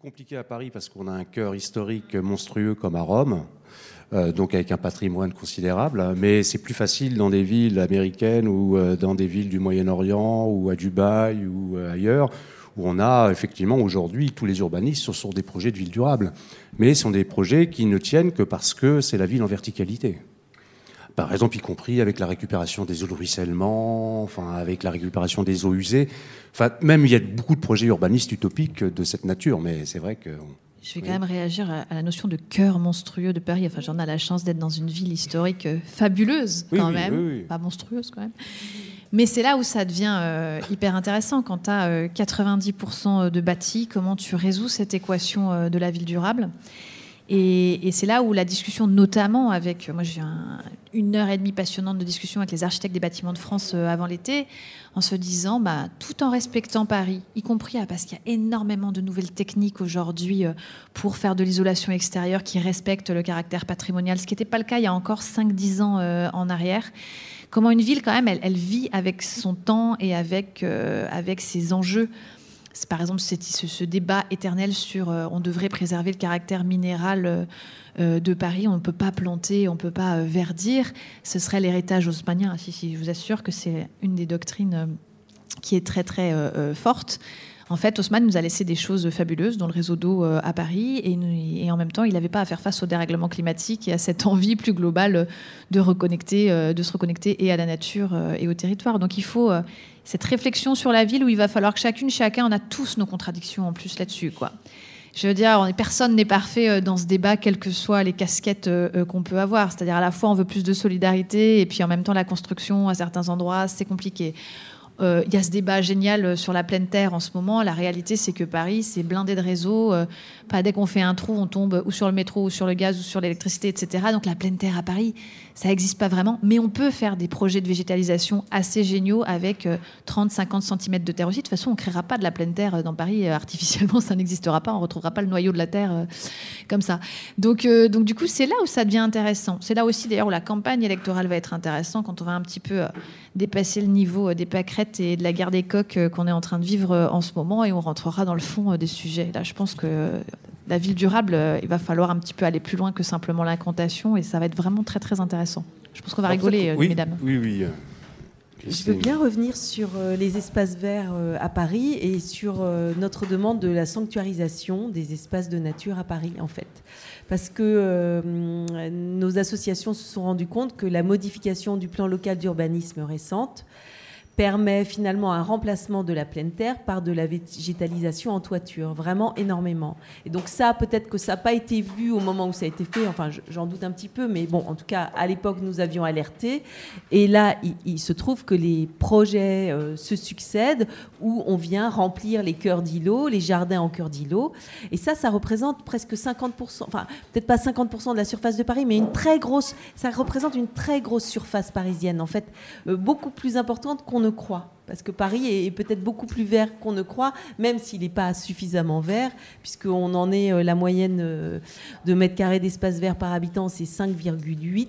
compliqué à Paris parce qu'on a un cœur historique monstrueux comme à Rome, euh, donc avec un patrimoine considérable. Mais c'est plus facile dans des villes américaines ou euh, dans des villes du Moyen-Orient ou à Dubaï ou euh, ailleurs, où on a effectivement aujourd'hui tous les urbanistes sont des projets de ville durable. Mais ce sont des projets qui ne tiennent que parce que c'est la ville en verticalité par exemple, y compris avec la récupération des eaux de ruissellement, enfin, avec la récupération des eaux usées. Enfin, même il y a beaucoup de projets urbanistes utopiques de cette nature, mais c'est vrai que. Je vais quand même réagir à la notion de cœur monstrueux de Paris. Enfin, j'en ai la chance d'être dans une ville historique euh, fabuleuse, quand même. Pas monstrueuse, quand même. Mais c'est là où ça devient euh, hyper intéressant. Quand tu as 90% de bâtis, comment tu résous cette équation euh, de la ville durable? Et, c'est là où la discussion, notamment avec, moi j'ai une heure et demie passionnante de discussion avec les architectes des bâtiments de France euh, avant l'été, en se disant, bah, tout en respectant Paris, y compris ah, parce qu'il y a énormément de nouvelles techniques aujourd'hui euh, pour faire de l'isolation extérieure qui respectent le caractère patrimonial, ce qui n'était pas le cas il y a encore 5-10 ans euh, en arrière. Comment une ville, quand même, elle, vit avec son temps et avec, avec ses enjeux par exemple ce, débat éternel sur euh, on devrait préserver le caractère minéral euh, euh, de Paris, on ne peut pas planter, on ne peut pas verdir, ce serait l'héritage haussmannien. Si, si, je vous assure que c'est une des doctrines qui est très très forte. En fait, Haussmann nous a laissé des choses fabuleuses dans le réseau d'eau à Paris et, en même temps, il n'avait pas à faire face au dérèglement climatique et à cette envie plus globale de, reconnecter, de se reconnecter et à la nature et au territoire. Donc il faut, cette réflexion sur la ville où il va falloir que chacune, chacun, on a tous nos contradictions en plus là-dessus, quoi. Je veux dire, personne n'est parfait euh, dans ce débat, quelles que soient les casquettes euh, euh, qu'on peut avoir. C'est-à-dire, à la fois, on veut plus de solidarité, et puis en même temps, la construction, à certains endroits, c'est compliqué. Il y a ce débat génial sur la pleine terre en ce moment. La réalité, c'est que Paris, c'est blindé de réseaux. pas dès qu'on fait un trou, on tombe ou sur le métro, ou sur le gaz, ou sur l'électricité, etc. Donc la pleine terre à Paris, ça n'existe pas vraiment, mais on peut faire des projets de végétalisation assez géniaux avec 30-50 euh, cm de terre aussi. De toute façon, on ne créera pas de la pleine terre euh, dans Paris euh, artificiellement, ça n'existera pas, on ne retrouvera pas le noyau de la terre comme ça. Donc, donc du coup, c'est là où ça devient intéressant. C'est là aussi d'ailleurs où la campagne électorale va être intéressante quand on va un petit peu dépasser le niveau des pâquerettes et de la guerre des coques qu'on est en train de vivre en ce moment et on rentrera dans le fond des sujets. Là, je pense que la ville durable, euh, il va falloir un petit peu aller plus loin que simplement l'incantation et ça va être vraiment très très intéressant. Je pense qu'on va rigoler, euh, mesdames. Oui, oui. Euh, Je veux bien revenir sur les espaces verts à Paris et sur notre demande de la sanctuarisation des espaces de nature à Paris, en fait. Parce que nos associations se sont rendues compte que la modification du plan local d'urbanisme récente permet finalement un remplacement de la pleine terre par de la végétalisation en toiture, vraiment énormément. Et donc ça, peut-être que ça n'a pas été vu au moment où ça a été fait, enfin j'en doute un petit peu, mais bon, en tout cas, à l'époque, nous avions alerté. Et là, il, se trouve que les projets euh, se succèdent où on vient remplir les cœurs d'îlots, les jardins en cœur d'îlots. Et ça, ça représente presque 50%, enfin peut-être pas 50% de la surface de Paris, mais une très grosse, ça représente une très grosse surface parisienne, en fait, euh, beaucoup plus importante qu'on ne croit. Parce que Paris est peut-être beaucoup plus vert qu'on ne croit, même s'il n'est pas suffisamment vert, puisqu'on en est euh, la moyenne euh, de mètres carrés d'espace vert par habitant, c'est 5,8.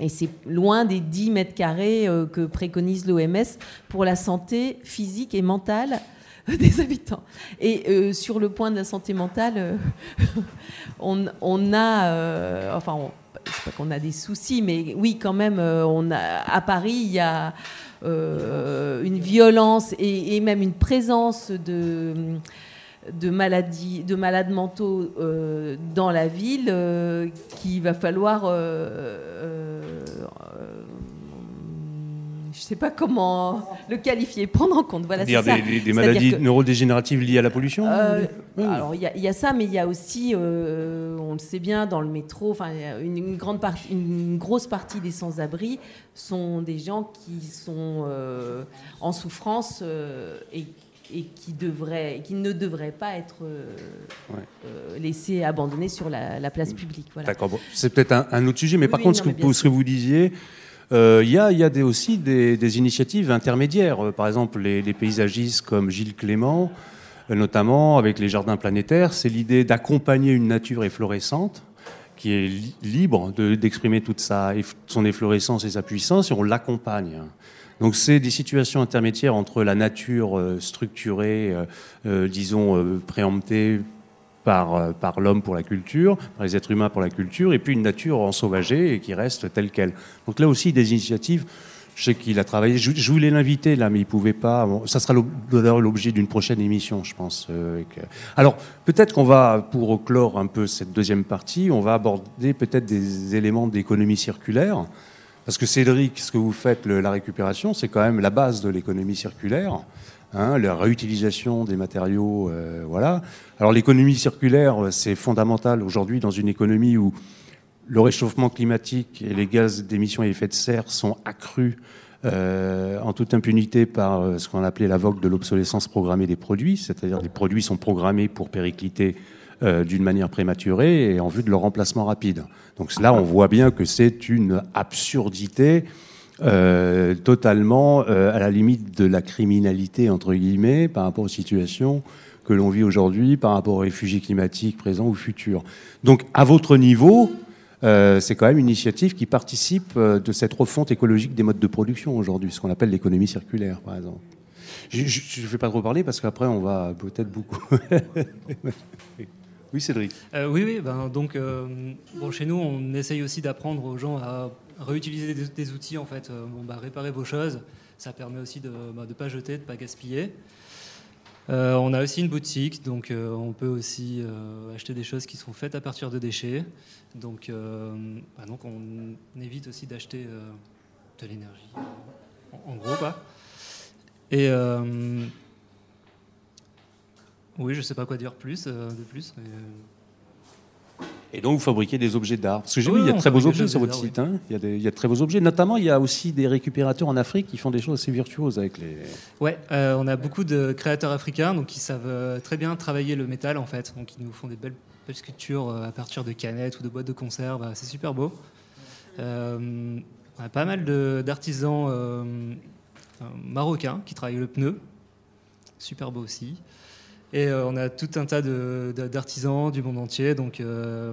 Et c'est loin des 10 mètres carrés euh, que préconise l'OMS pour la santé physique et mentale des habitants. Et sur le point de la santé mentale, on, a, enfin, c'est pas qu'on a des soucis, mais oui, quand même, on a, à Paris, il y a une violence et, même une présence de, de, maladies, de malades mentaux euh, dans la ville euh, qu'il va falloir je ne sais pas comment le qualifier, prendre en compte. Voilà, dire des, maladies neurodégénératives liées à la pollution Alors il y, a ça, mais il y a aussi, on le sait bien, dans le métro, enfin une, grande partie, une grosse partie des sans-abri sont des gens qui sont euh, en souffrance euh, et, qui, devraient, qui ne devraient pas être euh, laissés abandonnés sur la, place publique. D'accord, c'est peut-être un, autre sujet, mais par contre, ce, que, vous disiez, il y a, aussi des, initiatives intermédiaires. Par exemple, les, paysagistes comme Gilles Clément, notamment avec les jardins planétaires, c'est l'idée d'accompagner une nature efflorescente qui est libre d'exprimer toute sa, son efflorescence et sa puissance, et on l'accompagne. Donc c'est des situations intermédiaires entre la nature euh, structurée, disons préemptée par, par l'homme pour la culture, par les êtres humains pour la culture, et puis une nature ensauvagée et qui reste telle qu'elle. Donc là aussi des initiatives je sais qu'il a travaillé. Je, voulais l'inviter là, mais il pouvait pas. ça sera l'objet d'une prochaine émission, je pense. Euh, Alors, peut-être qu'on va, pour clore un peu cette deuxième partie, on va aborder peut-être des éléments d'économie circulaire. Parce que Cédric, ce que vous faites, la récupération, c'est quand même la base de l'économie circulaire. Hein, la réutilisation des matériaux, euh, voilà. Alors l'économie circulaire, c'est fondamental aujourd'hui dans une économie où le réchauffement climatique et les gaz d'émissions à effet de serre sont accrus euh, en toute impunité par euh, ce qu'on appelait la vogue de l'obsolescence programmée des produits, c'est-à-dire les produits sont programmés pour péricliter euh, d'une manière prématurée et en vue de leur remplacement rapide. Donc là, on voit bien que c'est une absurdité totalement à la limite de la criminalité, entre guillemets, par rapport aux situations que l'on vit aujourd'hui, par rapport aux réfugiés climatiques présents ou futurs. Donc, à votre niveau, euh, c'est quand même une initiative qui participe euh, de cette refonte écologique des modes de production aujourd'hui, ce qu'on appelle l'économie circulaire, par exemple. Je ne vais pas trop parler parce qu'après, on va peut-être beaucoup. oui, Cédric. Euh, oui, oui. Ben, donc, bon, chez nous, on essaye aussi d'apprendre aux gens à réutiliser des, outils, en fait. bon, bah, réparer vos choses, ça permet aussi de ne bah, pas jeter, de ne pas gaspiller. Euh, on a aussi une boutique, donc euh, on peut aussi euh, acheter des choses qui sont faites à partir de déchets. Donc, bah, on évite aussi d'acheter de l'énergie, en, gros pas. Et oui, je ne sais pas quoi dire plus de plus. Et donc, vous fabriquez des objets d'art. Parce que j'ai vu, il y a de très beaux objets sur votre site. Hein. il, y a il, y a de très beaux objets. Notamment, il y a aussi des récupérateurs en Afrique qui font des choses assez virtuoses avec les. Ouais, euh, on a beaucoup de créateurs africains donc, qui savent euh, très bien travailler le métal, en fait. Donc, ils nous font des belles, belles sculptures euh, à partir de canettes ou de boîtes de conserve. C'est super beau. on a pas mal d'artisans marocains qui travaillent le pneu. Super beau aussi. Et euh, on a tout un tas d'artisans du monde entier, donc euh,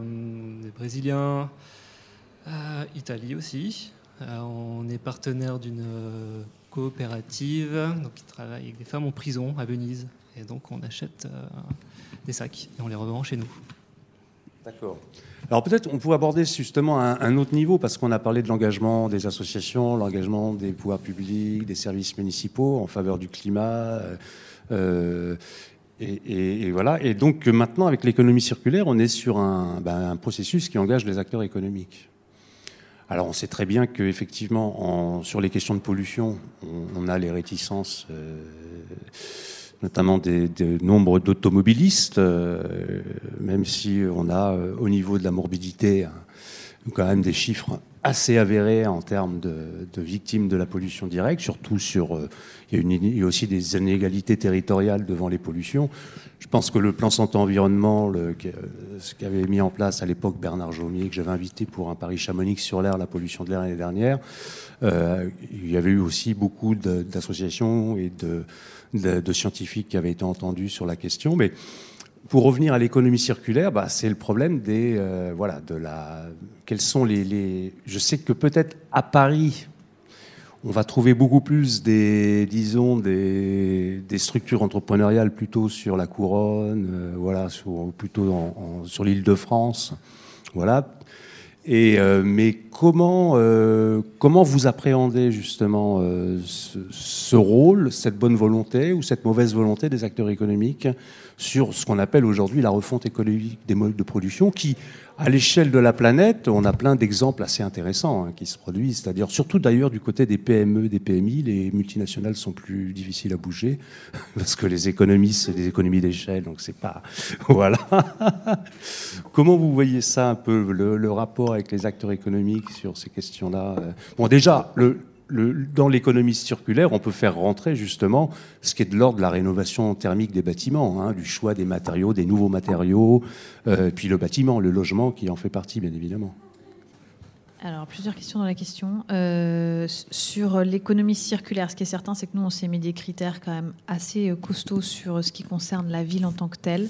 des Brésiliens, euh, Italie aussi. on est partenaire d'une coopérative donc, qui travaille avec des femmes en prison à Venise. Et donc on achète des sacs et on les revend chez nous. D'accord. Alors peut-être on pourrait aborder justement un, un autre niveau, parce qu'on a parlé de l'engagement des associations, l'engagement des pouvoirs publics, des services municipaux en faveur du climat. Et, voilà. Et donc maintenant, avec l'économie circulaire, on est sur un, ben, processus qui engage les acteurs économiques. Alors on sait très bien qu'effectivement, sur les questions de pollution, on, a les réticences, euh, notamment des, des nombres d'automobilistes, euh, même si on a euh, au niveau de la morbidité quand même des chiffres assez avérés en termes de, victimes de la pollution directe, surtout sur il y, a aussi des inégalités territoriales devant les pollutions. Je pense que le plan santé environnement, ce qu'avait mis en place à l'époque Bernard Jaumier, que j'avais invité pour un Paris-Chamonix sur l'air, la pollution de l'air l'année dernière, euh, il y avait eu aussi beaucoup d'associations et de, de, scientifiques qui avaient été entendus sur la question. Mais pour revenir à l'économie circulaire, bah, c'est le problème des euh, voilà de la. Quels sont les. Je sais que peut-être à Paris, on va trouver beaucoup plus des, disons, des, structures entrepreneuriales plutôt sur la couronne, euh, voilà, sur, plutôt sur l'île de France, voilà. Et, euh, mais comment, euh, comment vous appréhendez justement ce, ce, rôle, cette bonne volonté ou cette mauvaise volonté des acteurs économiques sur ce qu'on appelle aujourd'hui la refonte écologique des modes de production qui, à l'échelle de la planète, on a plein d'exemples assez intéressants hein, qui se produisent. C'est-à-dire, surtout d'ailleurs du côté des PME, des PMI, les multinationales sont plus difficiles à bouger parce que les économies, c'est des économies d'échelle, donc c'est pas. Voilà. Comment vous voyez ça un peu, le, le rapport avec les acteurs économiques sur ces questions-là? Bon, déjà, le, dans l'économie circulaire, on peut faire rentrer justement ce qui est de l'ordre de la rénovation thermique des bâtiments, hein, du choix des matériaux, des nouveaux matériaux, euh, puis le bâtiment, le logement qui en fait partie, bien évidemment. alors, plusieurs questions dans la question. Euh, sur l'économie circulaire, ce qui est certain, c'est que nous, on s'est mis des critères quand même assez costauds sur ce qui concerne la ville en tant que telle.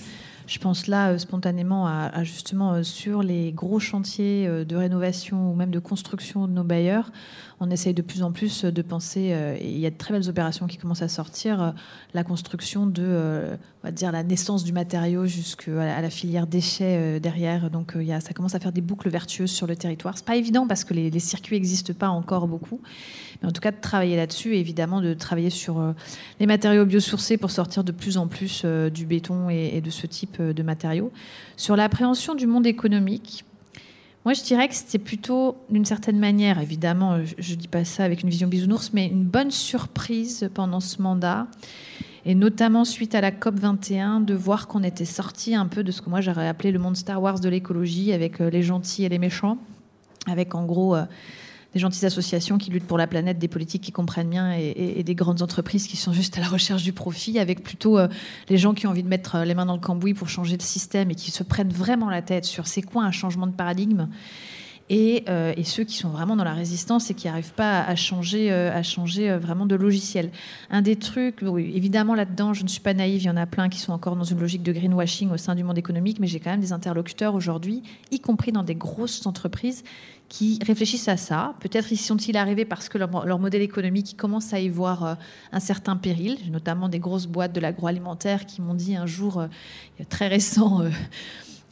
Je pense là euh, spontanément à, justement euh, sur les gros chantiers euh, de rénovation ou même de construction de nos bailleurs. On essaye de plus en plus de penser, et il y a de très belles opérations qui commencent à sortir, la construction de, on va dire, la naissance du matériau jusqu'à la filière déchets derrière. Donc il y a, ça commence à faire des boucles vertueuses sur le territoire. C'est pas évident parce que les, les circuits n'existent pas encore beaucoup. Mais en tout cas, de travailler là-dessus et évidemment de travailler sur euh, les matériaux biosourcés pour sortir de plus en plus euh, du béton et, de ce type euh, de matériaux. Sur l'appréhension du monde économique, moi, je dirais que c'était plutôt, d'une certaine manière, évidemment, je ne dis pas ça avec une vision bisounours, mais une bonne surprise pendant ce mandat, et notamment suite à la COP 21, de voir qu'on était sorti un peu de ce que moi j'aurais appelé le monde Star Wars de l'écologie, avec les gentils et les méchants, avec en gros des gentilles associations qui luttent pour la planète, des politiques qui comprennent bien et, des grandes entreprises qui sont juste à la recherche du profit, avec plutôt euh, les gens qui ont envie de mettre euh, les mains dans le cambouis pour changer le système et qui se prennent vraiment la tête sur c'est quoi un changement de paradigme. Et, euh, ceux qui sont vraiment dans la résistance et qui n'arrivent pas à changer, à changer vraiment de logiciel. Un des trucs, évidemment là-dedans, je ne suis pas naïve, il y en a plein qui sont encore dans une logique de greenwashing au sein du monde économique, mais j'ai quand même des interlocuteurs aujourd'hui, y compris dans des grosses entreprises, qui réfléchissent à ça. Peut-être y sont-ils arrivés parce que leur, modèle économique commence à y voir euh, un certain péril. J'ai notamment des grosses boîtes de l'agroalimentaire qui m'ont dit un jour, euh, très récent, euh,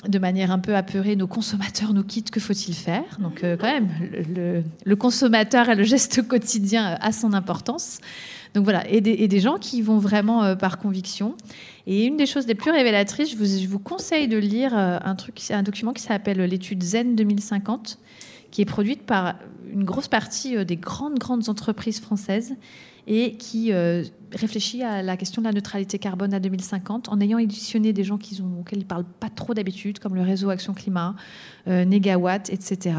de manière un peu apeurée, nos consommateurs nous quittent, que faut-il faire? Donc quand même, le, consommateur et le geste quotidien a son importance. Donc voilà, et des, gens qui vont vraiment par conviction. Et une des choses les plus révélatrices, je vous, je vous conseille de lire un, truc, un document qui s'appelle l'étude Zen 2050 qui est produite par une grosse partie euh, des grandes, grandes entreprises françaises et qui euh, réfléchit à la question de la neutralité carbone à 2050 en ayant éditionné des gens auxquels ils ne parlent pas trop d'habitude, comme le réseau Action Climat, euh, Negawatt, etc.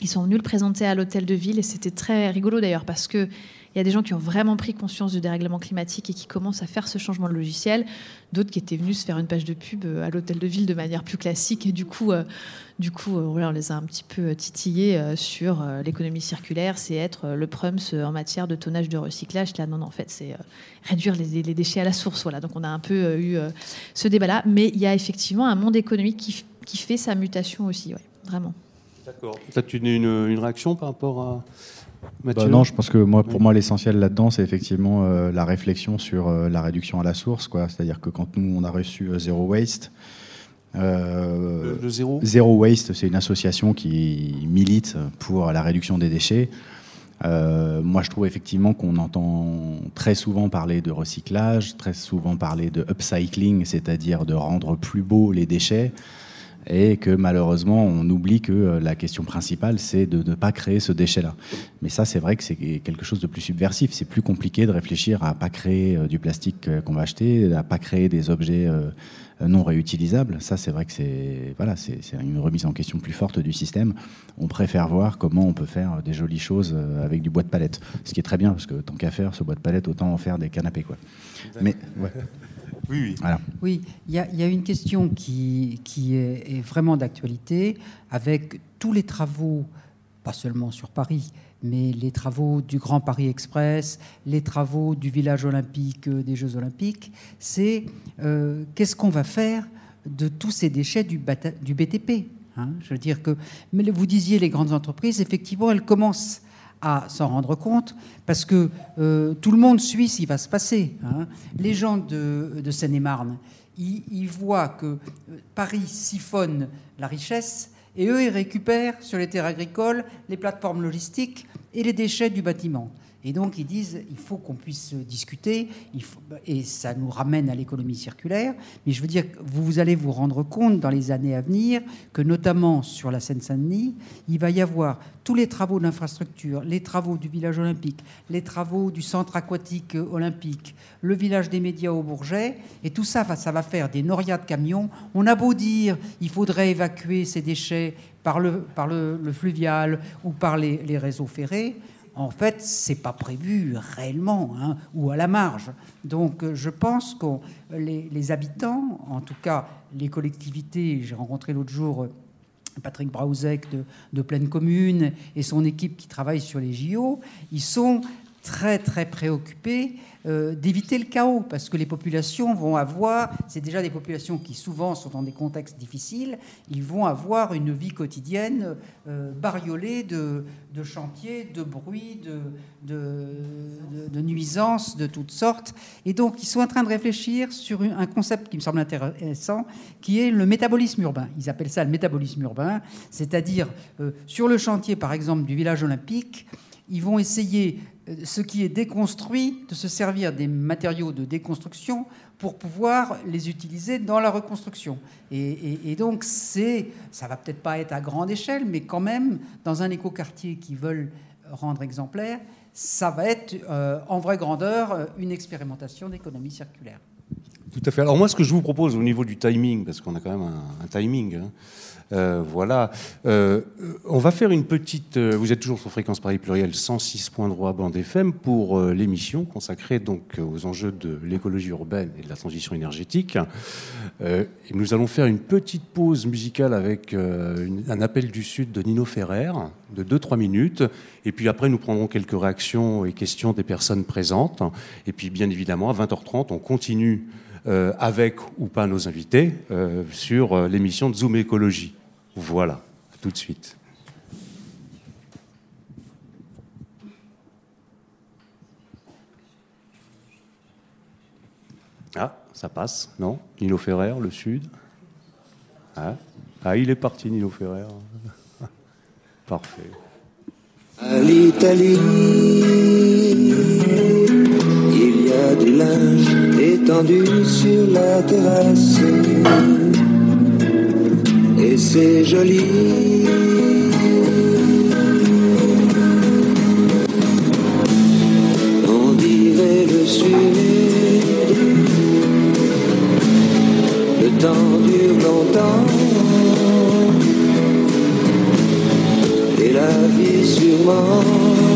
Ils sont venus le présenter à l'hôtel de ville et c'était très rigolo d'ailleurs parce que il y a des gens qui ont vraiment pris conscience du dérèglement climatique et qui commencent à faire ce changement de logiciel. D'autres qui étaient venus se faire une page de pub euh, à l'hôtel de ville de manière plus classique. Et du coup, euh, du coup euh, on les a un petit peu titillés sur l'économie circulaire. C'est être le Prums en matière de tonnage de recyclage. Là, non, non en fait, c'est réduire les, déchets à la source. Voilà. Donc, on a un peu eu ce débat-là. Mais il y a effectivement un monde économique qui, fait sa mutation aussi. Vraiment. D'accord. Peut-être une, une réaction par rapport à bah non, je pense que moi, pour moi, l'essentiel là-dedans, c'est effectivement euh, la réflexion sur euh, la réduction à la source. C'est-à-dire que quand nous, on a reçu euh, Zero Waste, le, zéro Zero Waste, c'est une association qui milite pour la réduction des déchets. moi, je trouve effectivement qu'on entend très souvent parler de recyclage, très souvent parler de upcycling, c'est-à-dire de rendre plus beaux les déchets et que malheureusement on oublie que euh, la question principale c'est de ne pas créer ce déchet-là. Mais ça c'est vrai que c'est quelque chose de plus subversif. C'est plus compliqué de réfléchir à pas créer euh, du plastique euh, qu'on va acheter, à pas créer des objets non réutilisables. Ça c'est vrai que c'est voilà c'est une remise en question plus forte du système. On préfère voir comment on peut faire des jolies choses avec du bois de palette, ce qui est très bien parce que tant qu'à faire ce bois de palette autant en faire des canapés quoi. Mais ouais. Oui, oui. Oui, il y, a une question qui, qui est, vraiment d'actualité avec tous les travaux, pas seulement sur Paris, mais les travaux du Grand Paris Express, les travaux du village olympique euh, des Jeux olympiques, c'est euh, qu'est-ce qu'on va faire de tous ces déchets du, du BTP hein? Je veux dire que, mais vous disiez les grandes entreprises, effectivement, elles commencent à s'en rendre compte, parce que euh, tout le monde suit ce qui va se passer. Hein. Les gens de, Seine-et-Marne, ils, voient que euh, Paris siphonne la richesse, et eux, ils récupèrent sur les terres agricoles les plateformes logistiques et les déchets du bâtiment. Et donc ils disent il faut qu'on puisse discuter, et ça nous ramène à l'économie circulaire. Mais je veux dire, vous, allez vous rendre compte dans les années à venir que notamment sur la Seine-Saint-Denis, il va y avoir tous les travaux d'infrastructure, les travaux du village olympique, les travaux du centre aquatique olympique, le village des médias au Bourget, et tout ça, ça va faire des norias de camions. On a beau dire il faudrait évacuer ces déchets par le, par le, fluvial ou par les, les réseaux ferrés en fait, c'est pas prévu réellement hein, ou à la marge. Donc, euh, je pense que les, habitants, en tout cas les collectivités, j'ai rencontré l'autre jour euh, Patrick Brauzek de, de Pleine Commune et son équipe qui travaille sur les JO, ils sont très très préoccupés euh, d'éviter le chaos, parce que les populations vont avoir, c'est déjà des populations qui souvent sont dans des contextes difficiles, ils vont avoir une vie quotidienne euh, bariolée de, chantiers, de bruit, de, nuisances de toutes sortes. Et donc ils sont en train de réfléchir sur un concept qui me semble intéressant, qui est le métabolisme urbain. Ils appellent ça le métabolisme urbain, c'est-à-dire euh, sur le chantier par exemple du village olympique, ils vont essayer ce qui est déconstruit, de se servir des matériaux de déconstruction pour pouvoir les utiliser dans la reconstruction. Et, donc, c'est, ça va peut-être pas être à grande échelle, mais quand même, dans un écoquartier qui veulent rendre exemplaire, ça va être euh, en vraie grandeur euh, une expérimentation d'économie circulaire. Tout à fait. Alors moi, ce que je vous propose au niveau du timing, parce qu'on a quand même un, timing, hein, euh, voilà. Euh, on va faire une petite. Euh, vous êtes toujours sur Fréquence Paris Pluriel 106.3 bande FM pour l'émission consacrée donc aux enjeux de l'écologie urbaine et de la transition énergétique. nous allons faire une petite pause musicale avec un appel du Sud de Nino Ferrer de 2-3 minutes. Et puis après, nous prendrons quelques réactions et questions des personnes présentes. Et puis, bien évidemment, à 20h30, on continue. avec ou pas nos invités sur l'émission de Zoom Écologie. Voilà, tout de suite. Ah, ça passe, non? Nino Ferrer, le Sud. Ah, ah il est parti, Nino Ferrer. Parfait. À l'Italie, il y a du linge étendu sur la terrasse c'est joli. On dirait le sud, le temps dure longtemps, et la vie sûrement.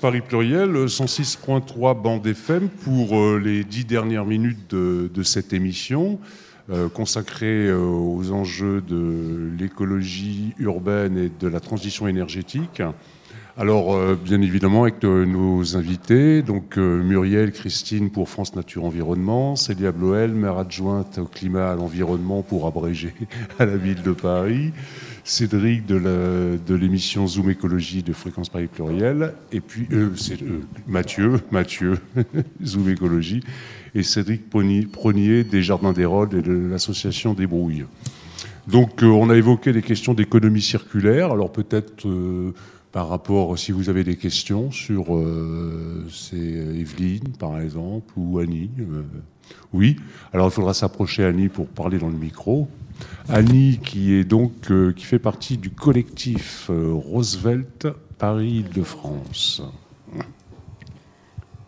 Paris Pluriel, 106.3 bande FM pour euh, les dix dernières minutes de, cette émission euh, consacrée euh, aux enjeux de l'écologie urbaine et de la transition énergétique. Alors, bien évidemment, avec nos invités, donc Muriel, Christine pour France Nature Environnement, Célia Bloel, maire adjointe au climat à l'environnement pour abréger à la ville de Paris, Cédric de l'émission Zoom Écologie de Fréquence Paris Pluriel, et puis euh, c'est euh, Mathieu, Mathieu, Zoom Écologie, et Cédric Pronier des Jardins des Rôles et de l'association des Brouilles. Donc euh, on a évoqué des questions d'économie circulaire, alors peut-être par rapport, si vous avez des questions sur c'est Evelyne par exemple, ou Annie. oui, alors il faudra s'approcher Annie pour parler dans le micro. Annie, qui est donc euh, qui fait partie du collectif euh, Roosevelt Paris-Île-de-France.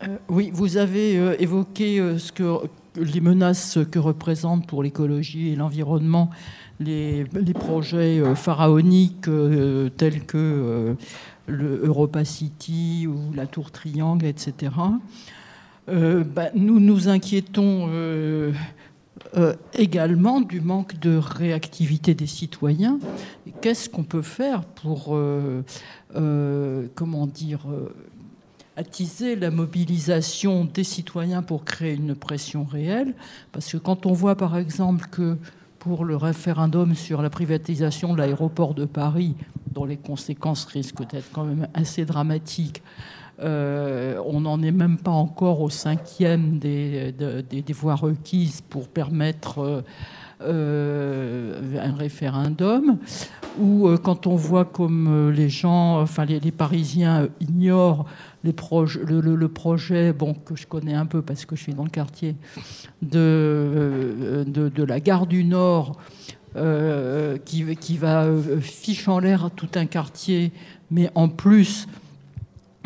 Euh, oui, vous avez évoqué ce que, les menaces que représentent pour l'écologie et l'environnement les, projets pharaoniques tels que le Europa City ou la Tour Triangle, etc. Bah, nous nous inquiétons euh, également du manque de réactivité des citoyens. Qu'est-ce qu'on peut faire pour, euh, euh, comment dire, attiser la mobilisation des citoyens pour créer une pression réelle? Parce que quand on voit par exemple que pour le référendum sur la privatisation de l'aéroport de Paris, dont les conséquences risquent d'être quand même assez dramatiques, euh, on n'en est même pas encore au cinquième des, des, voies requises pour permettre euh, euh, un référendum. Ou quand on voit comme les gens, enfin les, Parisiens ignorent le, projet, bon, que je connais un peu parce que je suis dans le quartier, de, de, la gare du Nord, qui, va fiche en l'air tout un quartier, mais en plus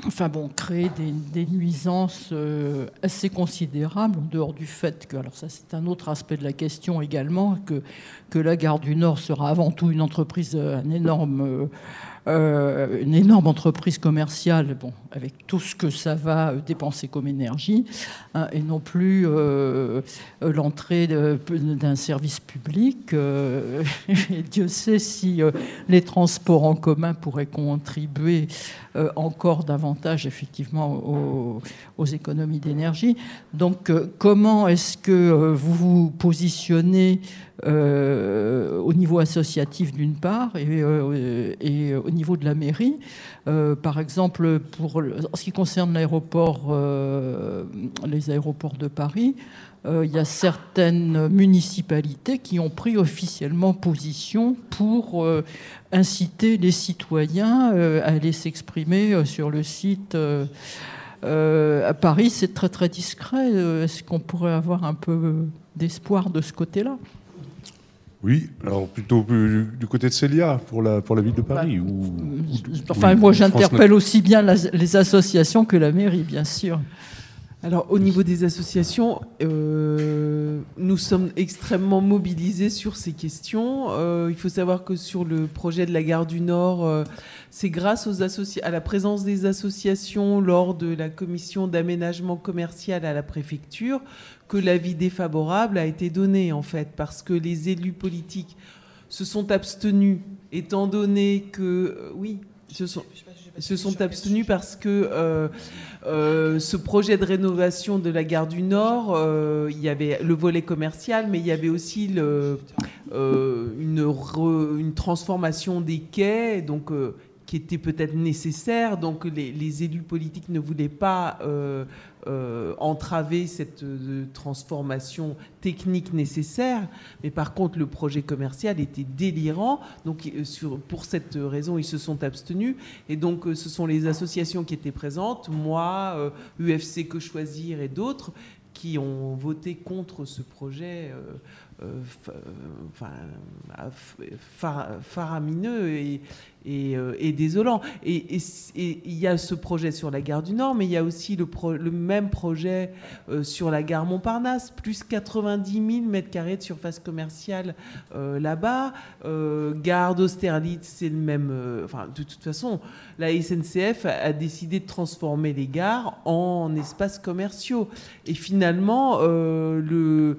enfin bon, créer des, nuisances euh, assez considérables, en dehors du fait que, alors ça c'est un autre aspect de la question également, que, que la gare du Nord sera avant tout une entreprise, euh, un énorme... Euh, une énorme entreprise commerciale, bon, avec tout ce que ça va dépenser comme énergie, hein, et non plus l'entrée d'un service public. Dieu sait si les transports en commun pourraient contribuer encore davantage effectivement aux, économies d'énergie. Donc, comment est-ce que vous vous positionnez euh, au niveau associatif d'une part et, euh, et, au niveau de la mairie? Euh, par exemple, pour, en ce qui concerne l'aéroport, les aéroports de Paris, il y a certaines municipalités qui ont pris officiellement position pour inciter les citoyens à aller s'exprimer sur le site. à Paris, c'est très très discret. Est-ce qu'on pourrait avoir un peu d'espoir de ce côté-là? Oui, alors plutôt du côté de Célia pour la, pour la ville de Paris. Bah, ou, enfin, moi j'interpelle aussi bien les associations que la mairie, bien sûr. Alors au niveau des associations, euh, nous sommes extrêmement mobilisés sur ces questions. Euh, il faut savoir que sur le projet de la gare du Nord, euh, c'est grâce à la présence des associations lors de la commission d'aménagement commercial à la préfecture que l'avis défavorable a été donné en fait, parce que les élus politiques se sont abstenus, étant donné que oui, ce sont. Se sont abstenus parce que ce projet de rénovation de la gare du Nord, il y avait le volet commercial, mais il y avait aussi une, une, transformation des quais, donc qui était peut-être nécessaire. Donc les, élus politiques ne voulaient pas euh, euh, entraver cette euh, transformation technique nécessaire. Mais par contre, le projet commercial était délirant. Donc pour cette raison, ils se sont abstenus. Et donc ce sont les associations qui étaient présentes, moi, UFC Que Choisir et d'autres, qui ont voté contre ce projet faramineux et, euh, désolant. Et il y a ce projet sur la gare du Nord, mais il y a aussi le, même projet euh, sur la gare Montparnasse, plus 90 000 mètres carrés de surface commerciale là-bas. gare d'Austerlitz, c'est le même. enfin, de toute façon, la SNCF a, décidé de transformer les gares en espaces commerciaux. Et finalement, le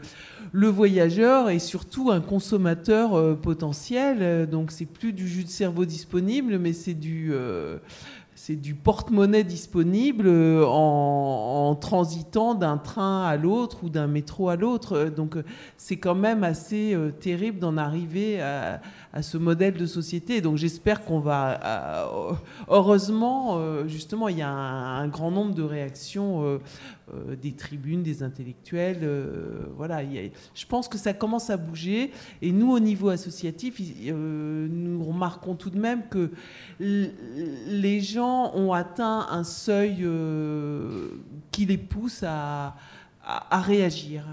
le voyageur est surtout un consommateur euh, potentiel. Donc c'est plus du jus de cerveau disponible, mais c'est du euh, c'est du porte-monnaie disponible euh, en, transitant d'un train à l'autre ou d'un métro à l'autre. Donc c'est quand même assez terrible d'en arriver à, à ce modèle de société. Donc j'espère qu'on va... Euh, heureusement, euh, justement, il y a un, grand nombre de réactions euh, des tribunes, des intellectuels. voilà, je pense que ça commence à bouger. Et nous, au niveau associatif, nous remarquons tout de même que les gens ont atteint un seuil qui les pousse à réagir.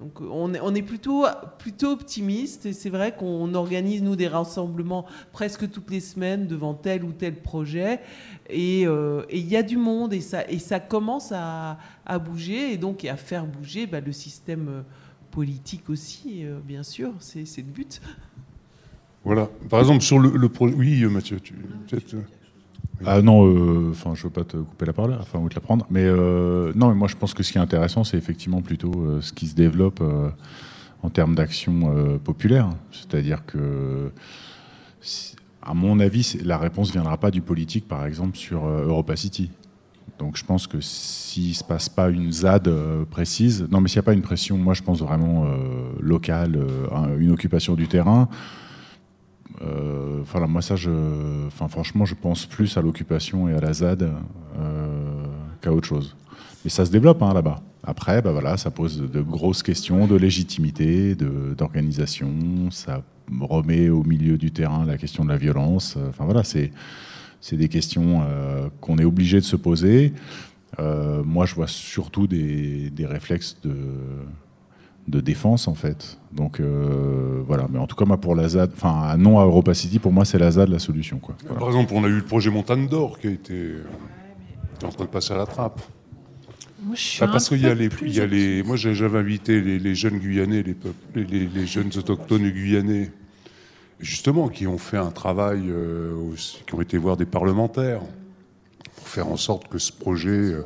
Donc on est, on est plutôt, plutôt optimiste et c'est vrai qu'on organise nous des rassemblements presque toutes les semaines devant tel ou tel projet et euh, il y a du monde et ça, et ça commence à, à bouger et donc à faire bouger bah, le système euh, politique aussi, euh, bien sûr, c'est le but. Voilà. Par exemple, sur le, projet. Oui, Mathieu, tu. Ah non, euh, enfin, je veux pas te couper la parole, enfin, ou te la prendre. Mais euh, non, mais moi, je pense que ce qui est intéressant, c'est effectivement plutôt euh, ce qui se développe en termes d'action populaire. C'est-à-dire que, à mon avis, la réponse viendra pas du politique, par exemple, sur Europa City. Donc, je pense que s'il se passe pas une ZAD précise, non, mais s'il n'y a pas une pression, moi, je pense vraiment locale, une occupation du terrain. Euh, enfin, moi, ça, je, franchement, je pense plus à l'occupation et à la ZAD euh, qu'à autre chose. Mais ça se développe hein, là-bas. Après, bah, voilà, ça pose de grosses questions de légitimité, d'organisation. Ça remet au milieu du terrain la question de la violence. Enfin voilà, c'est des questions euh, qu'on est obligé de se poser. moi, je vois surtout des réflexes de de défense en fait. Donc euh, voilà, mais en tout cas moi pour la ZAD, enfin un non à Europa City pour moi c'est la ZAD la solution quoi. Par exemple on a eu le projet Montagne d'Or qui a été en train de passer à la trappe. Moi, je suis bah, parce qu'il y a les, il y a les, moi j'avais invité les, jeunes Guyanais, les, les, jeunes autochtones guyanais, justement qui ont fait un travail, euh, qui ont été voir des parlementaires pour faire en sorte que ce projet euh,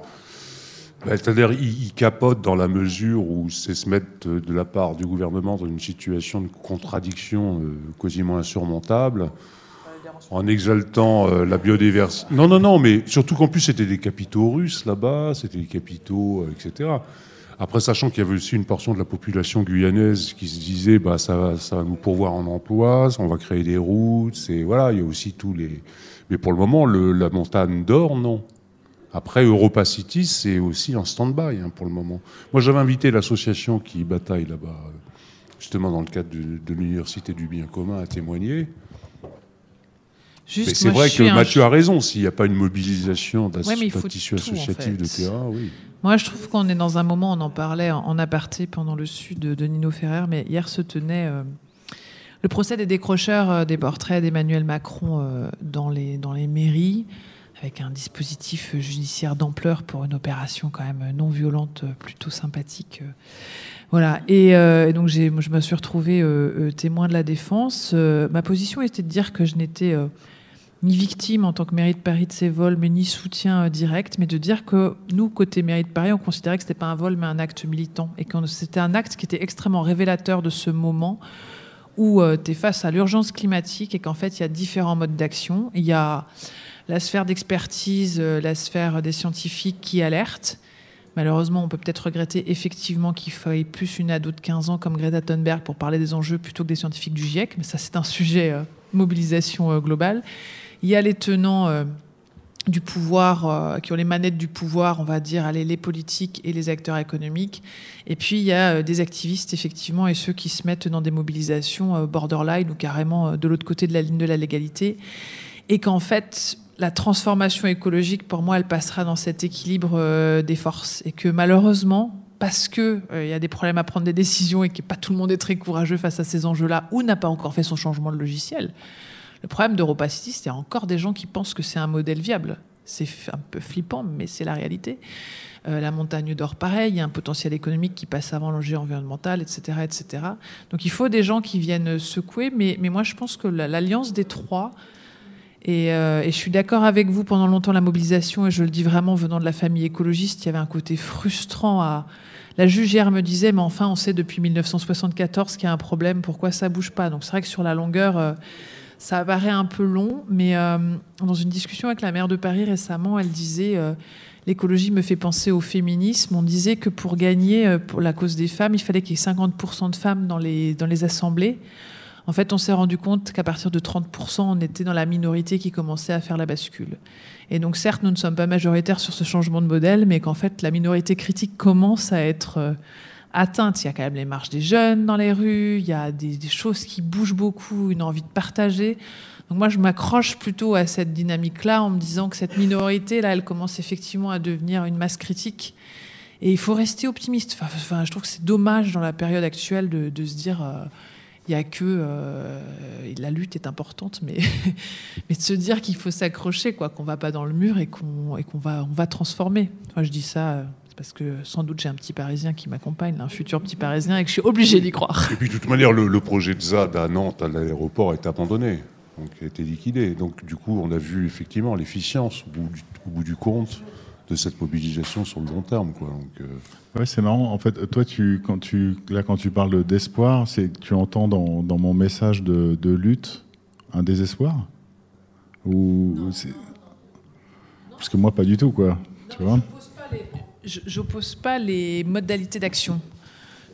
bah, c'est-à-dire, il, capote dans la mesure où c'est se mettre de la part du gouvernement dans une situation de contradiction euh, quasiment insurmontable, en exaltant euh, la biodiversité. Non, non, non, mais surtout qu'en plus c'était des capitaux russes là-bas, c'était des capitaux, euh, etc. Après, sachant qu'il y avait aussi une portion de la population guyanaise qui se disait, bah ça va, ça va nous pourvoir en emploi, on va créer des routes, c'est voilà, il y a aussi tous les. Mais pour le moment, le, la montagne d'or, non. Après, Europa City, c'est aussi en stand-by hein, pour le moment. Moi, j'avais invité l'association qui bataille là-bas, justement dans le cadre de, l'Université du bien commun, à témoigner. c'est vrai que Mathieu a raison, s'il n'y a pas une mobilisation d'un tissu associatif de terrain, oui. Moi, je trouve qu'on est dans un moment, on en parlait en aparté pendant le sud de, Nino Ferrer, mais hier se tenait euh, le procès des décrocheurs euh, des portraits d'Emmanuel Macron euh, dans, les, dans les mairies avec un dispositif judiciaire d'ampleur pour une opération quand même non violente, plutôt sympathique. Voilà. Et, euh, donc je me suis retrouvée euh, euh, témoin de la défense. ma position était de dire que je n'étais ni victime en tant que mairie de Paris de ces vols, mais ni soutien direct, mais de dire que nous, côté mairie de Paris, on considérait que ce n'était pas un vol, mais un acte militant, et que c'était un acte qui était extrêmement révélateur de ce moment où tu es face à l'urgence climatique et qu'en fait, il y a différents modes d'action. Il y a la sphère d'expertise, la sphère des scientifiques qui alertent. Malheureusement, on peut peut-être regretter effectivement qu'il faille plus une ado de 15 ans comme Greta Thunberg pour parler des enjeux plutôt que des scientifiques du GIEC, mais ça c'est un sujet mobilisation globale. Il y a les tenants du pouvoir, euh, qui ont les manettes du pouvoir, on va dire, les politiques et les acteurs économiques. Et puis il y a euh, des activistes, effectivement, et ceux qui se mettent dans des mobilisations euh, borderline ou carrément de l'autre côté de la ligne de la légalité. Et qu'en fait, la transformation écologique, pour moi, elle passera dans cet équilibre des forces. Et que malheureusement, parce qu'il il y a des problèmes à prendre des décisions et que pas tout le monde est très courageux face à ces enjeux-là, ou n'a pas encore fait son changement de logiciel, le problème d'Europa City, c'est encore des gens qui pensent que c'est un modèle viable. C'est un peu flippant, mais c'est la réalité. Euh, la montagne d'or, pareil, il y a un potentiel économique qui passe avant l'enjeu environnemental, etc., etc. Donc il faut des gens qui viennent secouer, mais moi je pense que l'alliance des trois, et, euh, et, je suis d'accord avec vous pendant longtemps la mobilisation, et je le dis vraiment venant de la famille écologiste, il y avait un côté frustrant à... La juge hier me disait, mais enfin on sait depuis 1974 qu'il y a un problème, pourquoi ça bouge pas? Donc c'est vrai que sur la longueur... Euh, ça paraît un peu long, mais euh, dans une discussion avec la maire de Paris récemment, elle disait euh, l'écologie me fait penser au féminisme. On disait que pour gagner euh, pour la cause des femmes, il fallait qu'il y ait 50% de femmes dans les, dans les assemblées. En fait, on s'est rendu compte qu'à partir de 30%, on était dans la minorité qui commençait à faire la bascule. Et donc, certes, nous ne sommes pas majoritaires sur ce changement de modèle, mais qu'en fait, la minorité critique commence à être atteinte. Il y a quand même les marches des jeunes dans les rues, il y a des, choses qui bougent beaucoup, une envie de partager. Donc moi, je m'accroche plutôt à cette dynamique-là en me disant que cette minorité-là, elle commence effectivement à devenir une masse critique. Et il faut rester optimiste. Enfin, je trouve que c'est dommage dans la période actuelle de, se dire... Euh, il n'y a que euh, la lutte est importante, mais, mais de se dire qu'il faut s'accrocher, quoi, qu'on va pas dans le mur et qu'on et qu'on va on va transformer. Moi, je dis ça euh, parce que sans doute j'ai un petit Parisien qui m'accompagne, un futur petit Parisien, et que je suis obligé d'y croire. Et puis de toute manière, le, projet de ZAD à Nantes, à l'aéroport, est abandonné, donc a été liquidé. Donc du coup, on a vu effectivement l'efficience au, bout du compte de cette mobilisation sur le long terme. Quoi. Euh, ouais, c'est marrant. En fait, toi, tu, quand tu, là, quand tu parles d'espoir, c'est que tu entends dans, dans, mon message de, de, lutte un désespoir? Ou Parce que moi, pas du tout, quoi. tu vois? j'oppose pas les modalités d'action.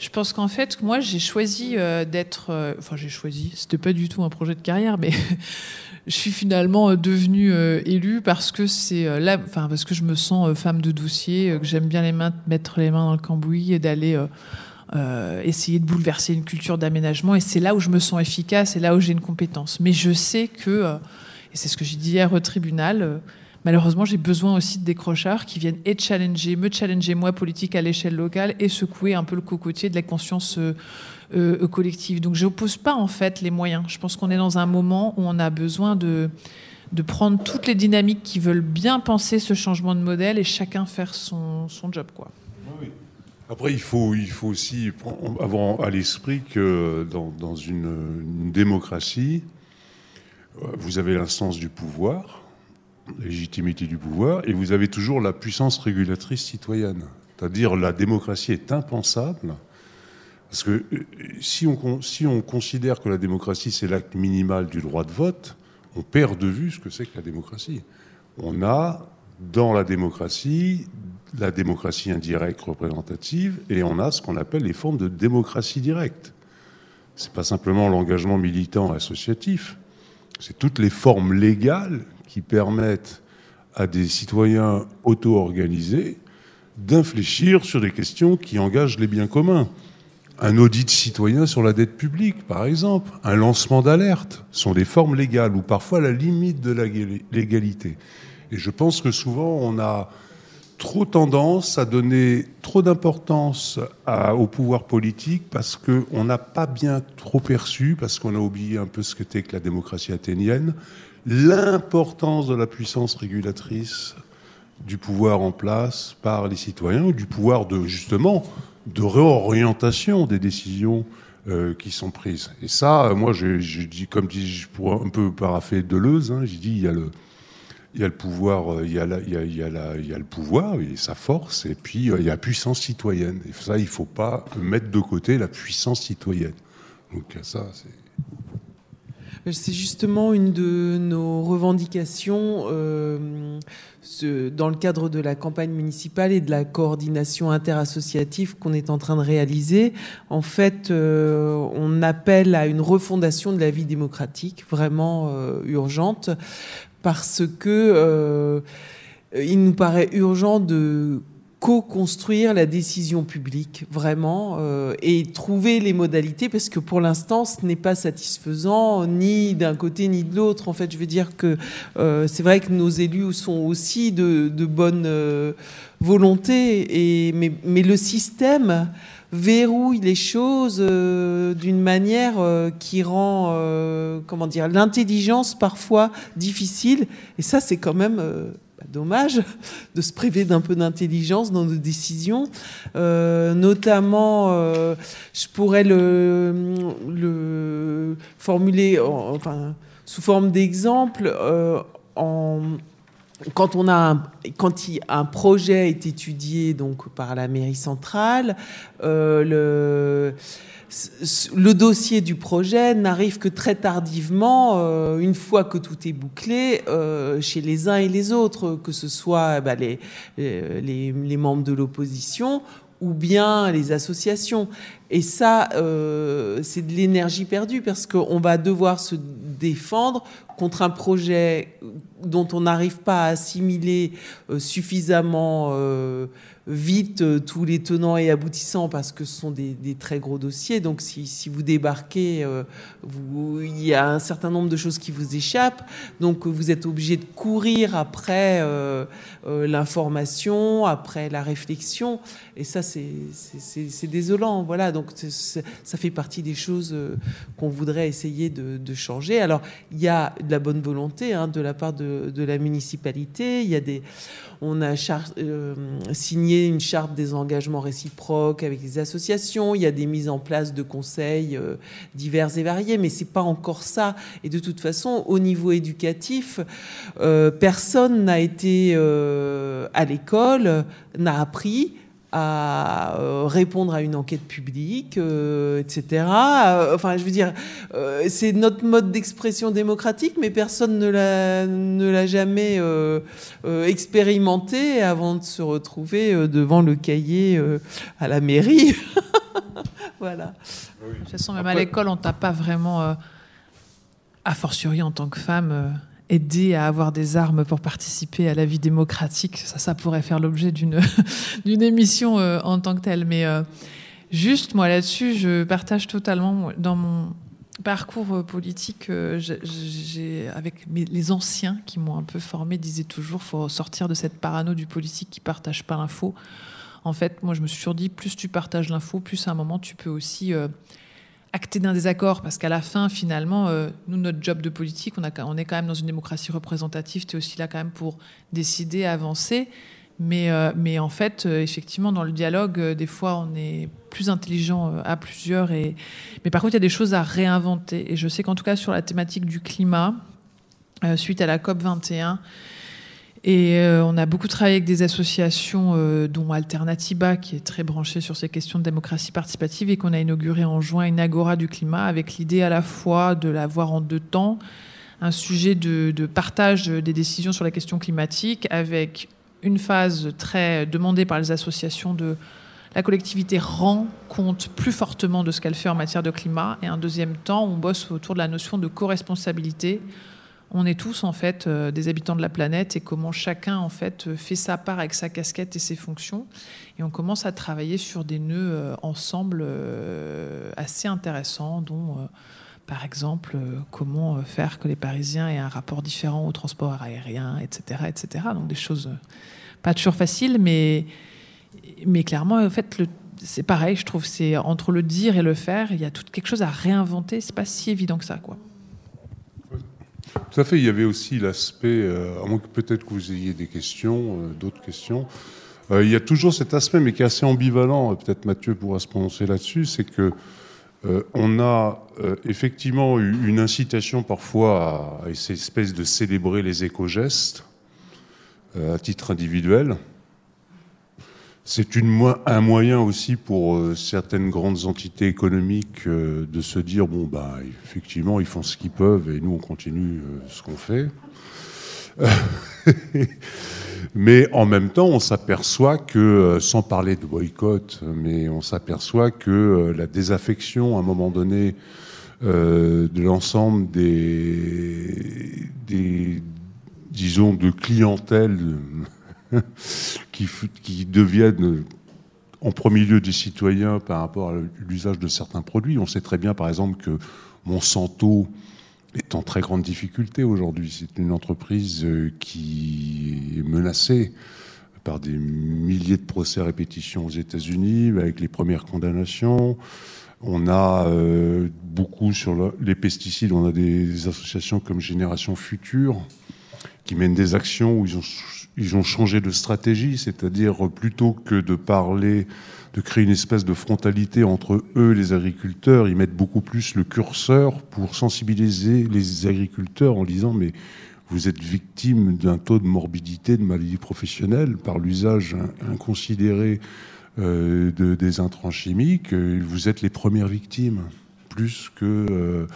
Je pense qu'en fait, moi, j'ai choisi euh, d'être. Euh, enfin, j'ai choisi. C'était pas du tout un projet de carrière, mais je suis finalement euh, devenue élue parce que c'est là, enfin, parce que je me sens femme de dossier, que j'aime bien les mains, mettre les mains dans le cambouis et d'aller essayer de bouleverser une culture d'aménagement. Et c'est là où je me sens efficace et là où j'ai une compétence. Mais je sais que, et c'est ce que j'ai dit hier au tribunal malheureusement, j'ai besoin aussi de décrocheurs qui viennent et challenger, me challenger moi politique à l'échelle locale et secouer un peu le cocotier de la conscience euh, euh, collective. Donc, je n'oppose pas en fait les moyens. Je pense qu'on est dans un moment où on a besoin de prendre toutes les dynamiques qui veulent bien penser ce changement de modèle et chacun faire son, job, quoi. Après, il faut, aussi avoir à l'esprit que dans, dans une, une, démocratie, euh, vous avez l'instance du pouvoir, légitimité du pouvoir, et vous avez toujours la puissance régulatrice citoyenne. C'est-à-dire la démocratie est impensable, parce que euh, si on, si on considère que la démocratie c'est l'acte minimal du droit de vote, on perd de vue ce que c'est que la démocratie. On a dans la démocratie la démocratie indirecte représentative, et on a ce qu'on appelle les formes de démocratie directe. C'est pas simplement l'engagement militant associatif, c'est toutes les formes légales qui permettent à des citoyens auto-organisés d'infléchir sur des questions qui engagent les biens communs. Un audit citoyen sur la dette publique, par exemple, un lancement d'alerte, sont des formes légales ou parfois la limite de la légalité. Et je pense que souvent on a trop tendance à donner trop d'importance au pouvoir politique parce qu'on n'a pas bien trop perçu, parce qu'on a oublié un peu ce qu'était que la démocratie athénienne, l'importance de la puissance régulatrice du pouvoir en place par les citoyens du pouvoir de justement de réorientation des décisions euh, qui sont prises. Et ça, moi, je, dis comme dis, pour un peu parapher Deleuze, hein, j'ai dit il y a le il y a le pouvoir, euh, il y a, il, y a, il, y a la, il y a, le pouvoir et sa force, et puis euh, il y a la puissance citoyenne. Et ça, il ne faut pas mettre de côté la puissance citoyenne. Donc ça, c'est C'est justement une de nos revendications dans le cadre de la campagne municipale et de la coordination interassociative qu'on est en train de réaliser. En fait, on appelle à une refondation de la vie démocratique vraiment urgente parce que il nous paraît urgent de co-construire la décision publique, vraiment, euh, et trouver les modalités, parce que pour l'instant, ce n'est pas satisfaisant, ni d'un côté ni de l'autre. En fait, je veux dire que euh, c'est vrai que nos élus sont aussi de, de bonne euh, volonté, et, mais, mais, le système verrouille les choses d'une manière qui rend, comment dire, l'intelligence parfois difficile, et ça, c'est quand même dommage de se priver d'un peu d'intelligence dans nos décisions. Euh, notamment, euh, je pourrais le, le formuler sous forme d'exemple. Euh, en, quand, on a un, quand un projet est étudié donc, par la mairie centrale, le le dossier du projet n'arrive que très tardivement, euh, une fois que tout est bouclé, euh, chez les uns et les autres, que ce soit bah, les, les, membres de l'opposition ou bien les associations. Et ça, euh, c'est de l'énergie perdue parce qu'on va devoir se défendre contre un projet dont on n'arrive pas à assimiler suffisamment vite euh, tous les tenants et aboutissants parce que ce sont des, très gros dossiers. Donc si, vous débarquez, euh, il y a un certain nombre de choses qui vous échappent. Donc vous êtes obligé de courir après euh, l'information, après la réflexion. Et ça, c'est désolant. Voilà, donc ça fait partie des choses qu'on voudrait essayer de, changer. Alors il y a de la bonne volonté hein, de la part de, la municipalité. On a euh, signé une charte des engagements réciproques avec les associations. Il y a des mises en place de conseils euh, divers et variés, mais c'est pas encore ça. Et de toute façon, au niveau éducatif, euh, personne n'a été à l'école, n'a appris à euh, répondre à une enquête publique, euh, etc. Euh, enfin, je veux dire, c'est notre mode d'expression démocratique, mais personne ne l'a, ne l'a jamais expérimenté avant de se retrouver devant le cahier à la mairie. voilà. De toute façon, même à l'école, on t'a pas vraiment, a fortiori en tant que femme aider à avoir des armes pour participer à la vie démocratique. Ça, ça pourrait faire l'objet d'une émission euh, en tant que telle. Mais euh, juste, moi là-dessus, je partage totalement dans mon parcours euh, politique. avec les anciens qui m'ont un peu formé disaient toujours faut sortir de cette parano du politique qui partage pas l'info. En fait, moi, je me suis toujours dit plus tu partages l'info, plus à un moment tu peux aussi acter d'un désaccord, parce qu'à la fin, finalement, euh, nous, notre job de politique, on, est quand même dans une démocratie représentative, tu es aussi là quand même pour décider, avancer. Mais, euh, mais en fait, euh, effectivement, dans le dialogue, des fois, on est plus intelligent à plusieurs. Et... Mais par contre, il y a des choses à réinventer. Et je sais qu'en tout cas, sur la thématique du climat, suite à la COP 21, et euh, on a beaucoup travaillé avec des associations, euh, dont Alternativa, qui est très branchée sur ces questions de démocratie participative, et qu'on a inauguré en juin une agora du climat, avec l'idée à la fois de l'avoir en deux temps, un sujet de, de, partage des décisions sur la question climatique, avec une phase très demandée par les associations de la collectivité rend compte plus fortement de ce qu'elle fait en matière de climat, et un deuxième temps, on bosse autour de la notion de co-responsabilité on est tous en fait euh, des habitants de la planète et comment chacun en fait euh, fait sa part avec sa casquette et ses fonctions. Et on commence à travailler sur des nœuds euh, ensemble assez intéressants, dont par exemple comment faire que les Parisiens aient un rapport différent au transport aérien, etc., etc. Donc des choses pas toujours faciles, mais mais clairement en fait c'est pareil, je trouve, c'est entre le dire et le faire, il y a tout quelque chose à réinventer. C'est pas si évident que ça, quoi. Tout à fait. Il y avait aussi l'aspect, euh, à moins que peut-être que vous ayez des questions, euh, d'autres questions. Euh, il y a toujours cet aspect, mais qui est assez ambivalent. Peut-être Mathieu pourra se prononcer là-dessus. C'est que on a effectivement eu une incitation parfois à, cette espèce de célébrer les éco-gestes à titre individuel. C'est un moyen aussi pour euh, certaines grandes entités économiques euh, de se dire bon bah effectivement ils font ce qu'ils peuvent et nous on continue euh, ce qu'on fait. mais en même temps, on s'aperçoit que, sans parler de boycott, mais on s'aperçoit que la désaffection, à un moment donné, de l'ensemble des, des, disons, de clientèle qui, deviennent en premier lieu des citoyens par rapport à l'usage de certains produits. On sait très bien, par exemple, que Monsanto est en très grande difficulté aujourd'hui. C'est une entreprise euh, qui est menacée par des milliers de procès à répétition aux États-Unis, avec les premières condamnations. On a euh, beaucoup sur les pesticides, on a des associations comme Génération Future qui mènent des actions où ils ont changé de stratégie, c'est-à-dire plutôt que de parler, de créer une espèce de frontalité entre eux, les agriculteurs, ils mettent beaucoup plus le curseur pour sensibiliser les agriculteurs en disant mais vous êtes victime d'un taux de morbidité, de maladie professionnelle par l'usage inconsidéré euh, de, des intrants chimiques, vous êtes les premières victimes, plus que euh,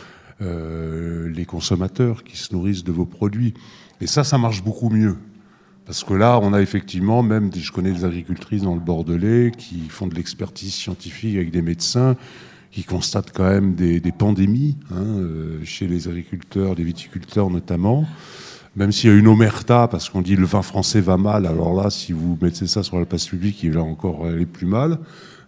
euh, les consommateurs qui se nourrissent de vos produits. Et ça, ça marche beaucoup mieux. Parce que là, on a effectivement, même, je connais des agricultrices dans le Bordelais qui font de l'expertise scientifique avec des médecins qui constatent quand même des, pandémies hein, euh, chez les agriculteurs, les viticulteurs notamment. Même s'il y a une omerta, parce qu'on dit le vin français va mal, alors là, si vous mettez ça sur la place publique, il va encore aller plus mal.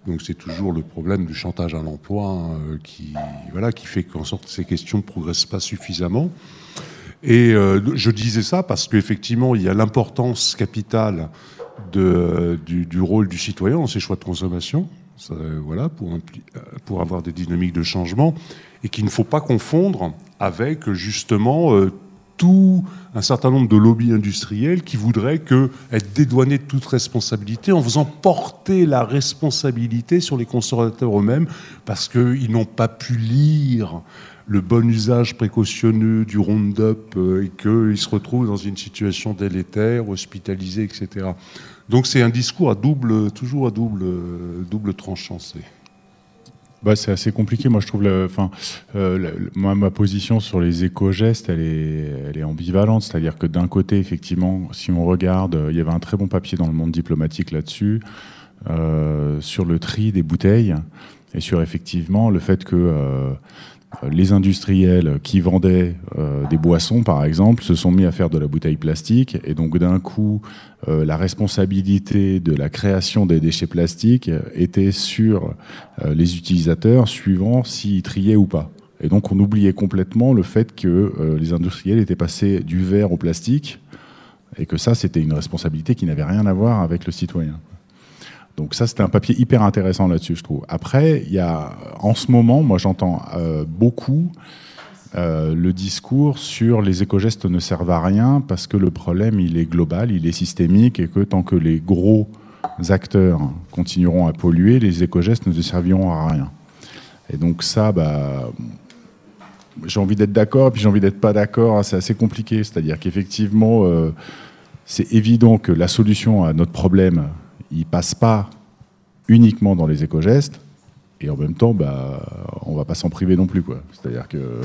Donc c'est toujours le problème du chantage à l'emploi hein, qui, voilà, qui fait qu'en sorte ces questions ne progressent pas suffisamment. Et euh, je disais ça parce qu'effectivement, il y a l'importance capitale du, rôle du citoyen dans ses choix de consommation, voilà, pour, pour avoir des dynamiques de changement, et qu'il ne faut pas confondre avec justement euh, tout un certain nombre de lobbies industriels qui voudraient être dédouanés de toute responsabilité en faisant porter la responsabilité sur les consommateurs eux-mêmes parce qu'ils n'ont pas pu lire le bon usage précautionneux du Roundup euh, et qu'ils se retrouvent dans une situation délétère, hospitalisés, etc. Donc c'est un discours à double, toujours à double, double tranchant. Bah, c'est assez compliqué. Moi, je trouve, euh, ma position sur les éco-gestes, elle est, ambivalente. C'est-à-dire que d'un côté, effectivement, si on regarde, il y avait un très bon papier dans le monde diplomatique là-dessus, euh, sur le tri des bouteilles et sur effectivement le fait que euh, les industriels qui vendaient euh, des boissons, par exemple, se sont mis à faire de la bouteille plastique. Et donc, d'un coup, euh, la responsabilité de la création des déchets plastiques était sur les utilisateurs, suivant s'ils triaient ou pas. Et donc, on oubliait complètement le fait que les industriels étaient passés du verre au plastique, et que ça, c'était une responsabilité qui n'avait rien à voir avec le citoyen. Donc ça, c'était un papier hyper intéressant là-dessus, je trouve. Après, il y a, en ce moment, moi j'entends euh, beaucoup euh, le discours sur les éco-gestes ne servent à rien parce que le problème, il est global, il est systémique et que tant que les gros acteurs continueront à polluer, les éco-gestes ne serviront à rien. Et donc ça, bah, j'ai envie d'être d'accord, puis j'ai envie d'être pas d'accord. C'est assez compliqué. C'est-à-dire qu'effectivement, euh, c'est évident que la solution à notre problème, il passe pas uniquement dans les éco-gestes, et en même temps, bah, on va pas s'en priver non plus. C'est-à-dire que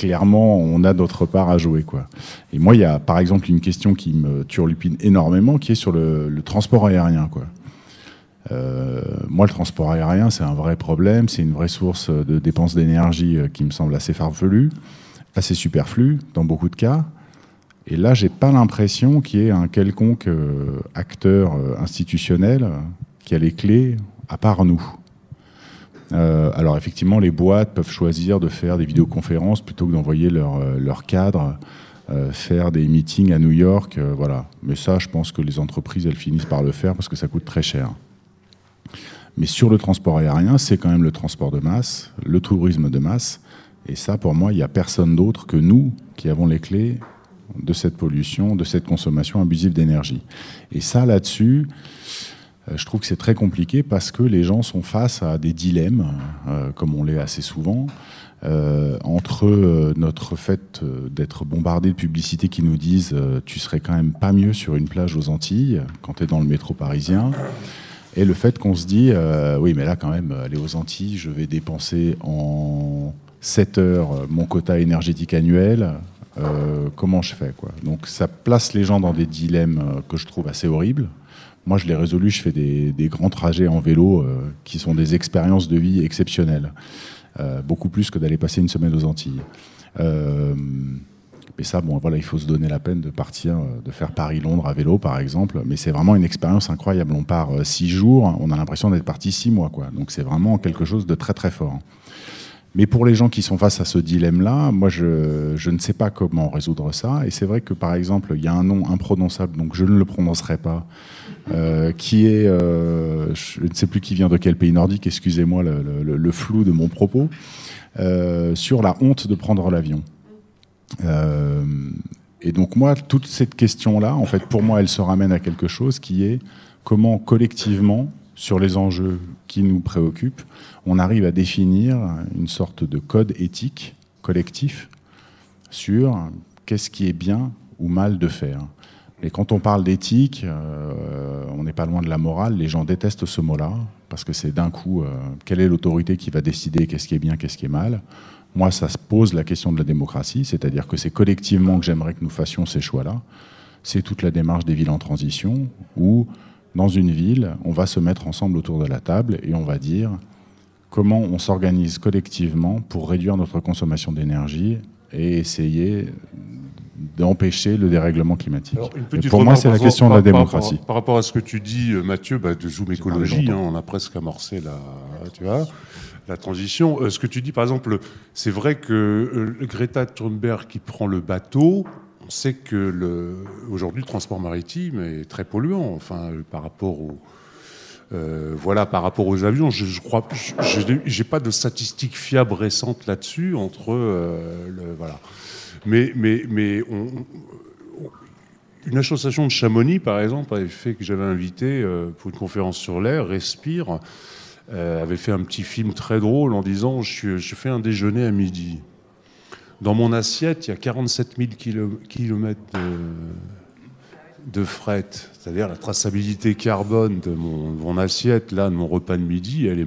clairement, on a notre part à jouer. Quoi. Et moi, il y a par exemple une question qui me turlupine énormément, qui est sur le, transport aérien. Quoi. Euh, moi, le transport aérien, c'est un vrai problème, c'est une vraie source de dépenses d'énergie euh, qui me semble assez farfelue, assez superflue dans beaucoup de cas. Et là, j'ai pas l'impression qu'il y ait un quelconque euh, acteur euh, institutionnel qui a les clés, à part nous. Euh, alors effectivement, les boîtes peuvent choisir de faire des vidéoconférences plutôt que d'envoyer leur, leur cadre faire des meetings à New York, voilà. Mais ça, je pense que les entreprises, elles finissent par le faire parce que ça coûte très cher. Mais sur le transport aérien, c'est quand même le transport de masse, le tourisme de masse. Et ça, pour moi, il n'y a personne d'autre que nous qui avons les clés de cette pollution, de cette consommation abusive d'énergie. Et ça, là-dessus, euh, je trouve que c'est très compliqué parce que les gens sont face à des dilemmes, euh, comme on l'est assez souvent. euh, entre notre fait d'être bombardé de publicités qui nous disent tu serais quand même pas mieux sur une plage aux Antilles quand tu es dans le métro parisien, et le fait qu'on se dit oui mais là quand même aller aux Antilles, je vais dépenser en 7 heures mon quota énergétique annuel, comment je fais quoi Donc ça place les gens dans des dilemmes que je trouve assez horribles. Moi, je l'ai résolu, je fais des, grands trajets en vélo qui sont des expériences de vie exceptionnelles. Euh, beaucoup plus que d'aller passer une semaine aux Antilles. Euh, mais ça, bon, voilà, il faut se donner la peine de partir, euh, de faire Paris-Londres à vélo, par exemple. Mais c'est vraiment une expérience incroyable. On part six jours, on a l'impression d'être parti six mois, quoi. Donc c'est vraiment quelque chose de très très fort. Mais pour les gens qui sont face à ce dilemme-là, moi, je, ne sais pas comment résoudre ça. Et c'est vrai que, par exemple, il y a un nom imprononçable, donc je ne le prononcerai pas, euh, qui est, euh, je ne sais plus qui vient de quel pays nordique, excusez-moi le, le, flou de mon propos, euh, sur la honte de prendre l'avion. et donc moi, toute cette question-là, en fait, pour moi, elle se ramène à quelque chose qui est comment collectivement, sur les enjeux qui nous préoccupent, on arrive à définir une sorte de code éthique collectif sur qu'est-ce qui est bien ou mal de faire. Et quand on parle d'éthique, euh, on n'est pas loin de la morale. Les gens détestent ce mot-là parce que c'est d'un coup, euh, quelle est l'autorité qui va décider qu'est-ce qui est bien, qu'est-ce qui est mal? Moi, ça se pose la question de la démocratie, c'est-à-dire que c'est collectivement que j'aimerais que nous fassions ces choix-là. C'est toute la démarche des villes en transition où, dans une ville, on va se mettre ensemble autour de la table et on va dire comment on s'organise collectivement pour réduire notre consommation d'énergie et essayer d'empêcher le dérèglement climatique. pour moi, c'est la question de la démocratie. Par, rapport à ce que tu dis, euh, Mathieu, bah, de Zoom Écologie, hein, on a presque amorcé la, tu vois, la transition. Euh, ce que tu dis, par exemple, c'est vrai que euh, Greta Thunberg qui prend le bateau, on sait que aujourd'hui, le transport maritime est très polluant, enfin, par rapport au euh, voilà, par rapport aux avions, je, je crois, j'ai pas de statistiques fiables récentes là-dessus entre euh, le, voilà. Mais mais mais une association de Chamonix, par exemple, avait fait que j'avais invité euh, pour une conférence sur l'air, Respire, avait fait un petit film très drôle en disant je, je fais un déjeuner à midi. Dans mon assiette, il y a 47 000 kilomètres de de fret, c'est-à-dire la traçabilité carbone de mon, assiette, là, de mon repas de midi, elle est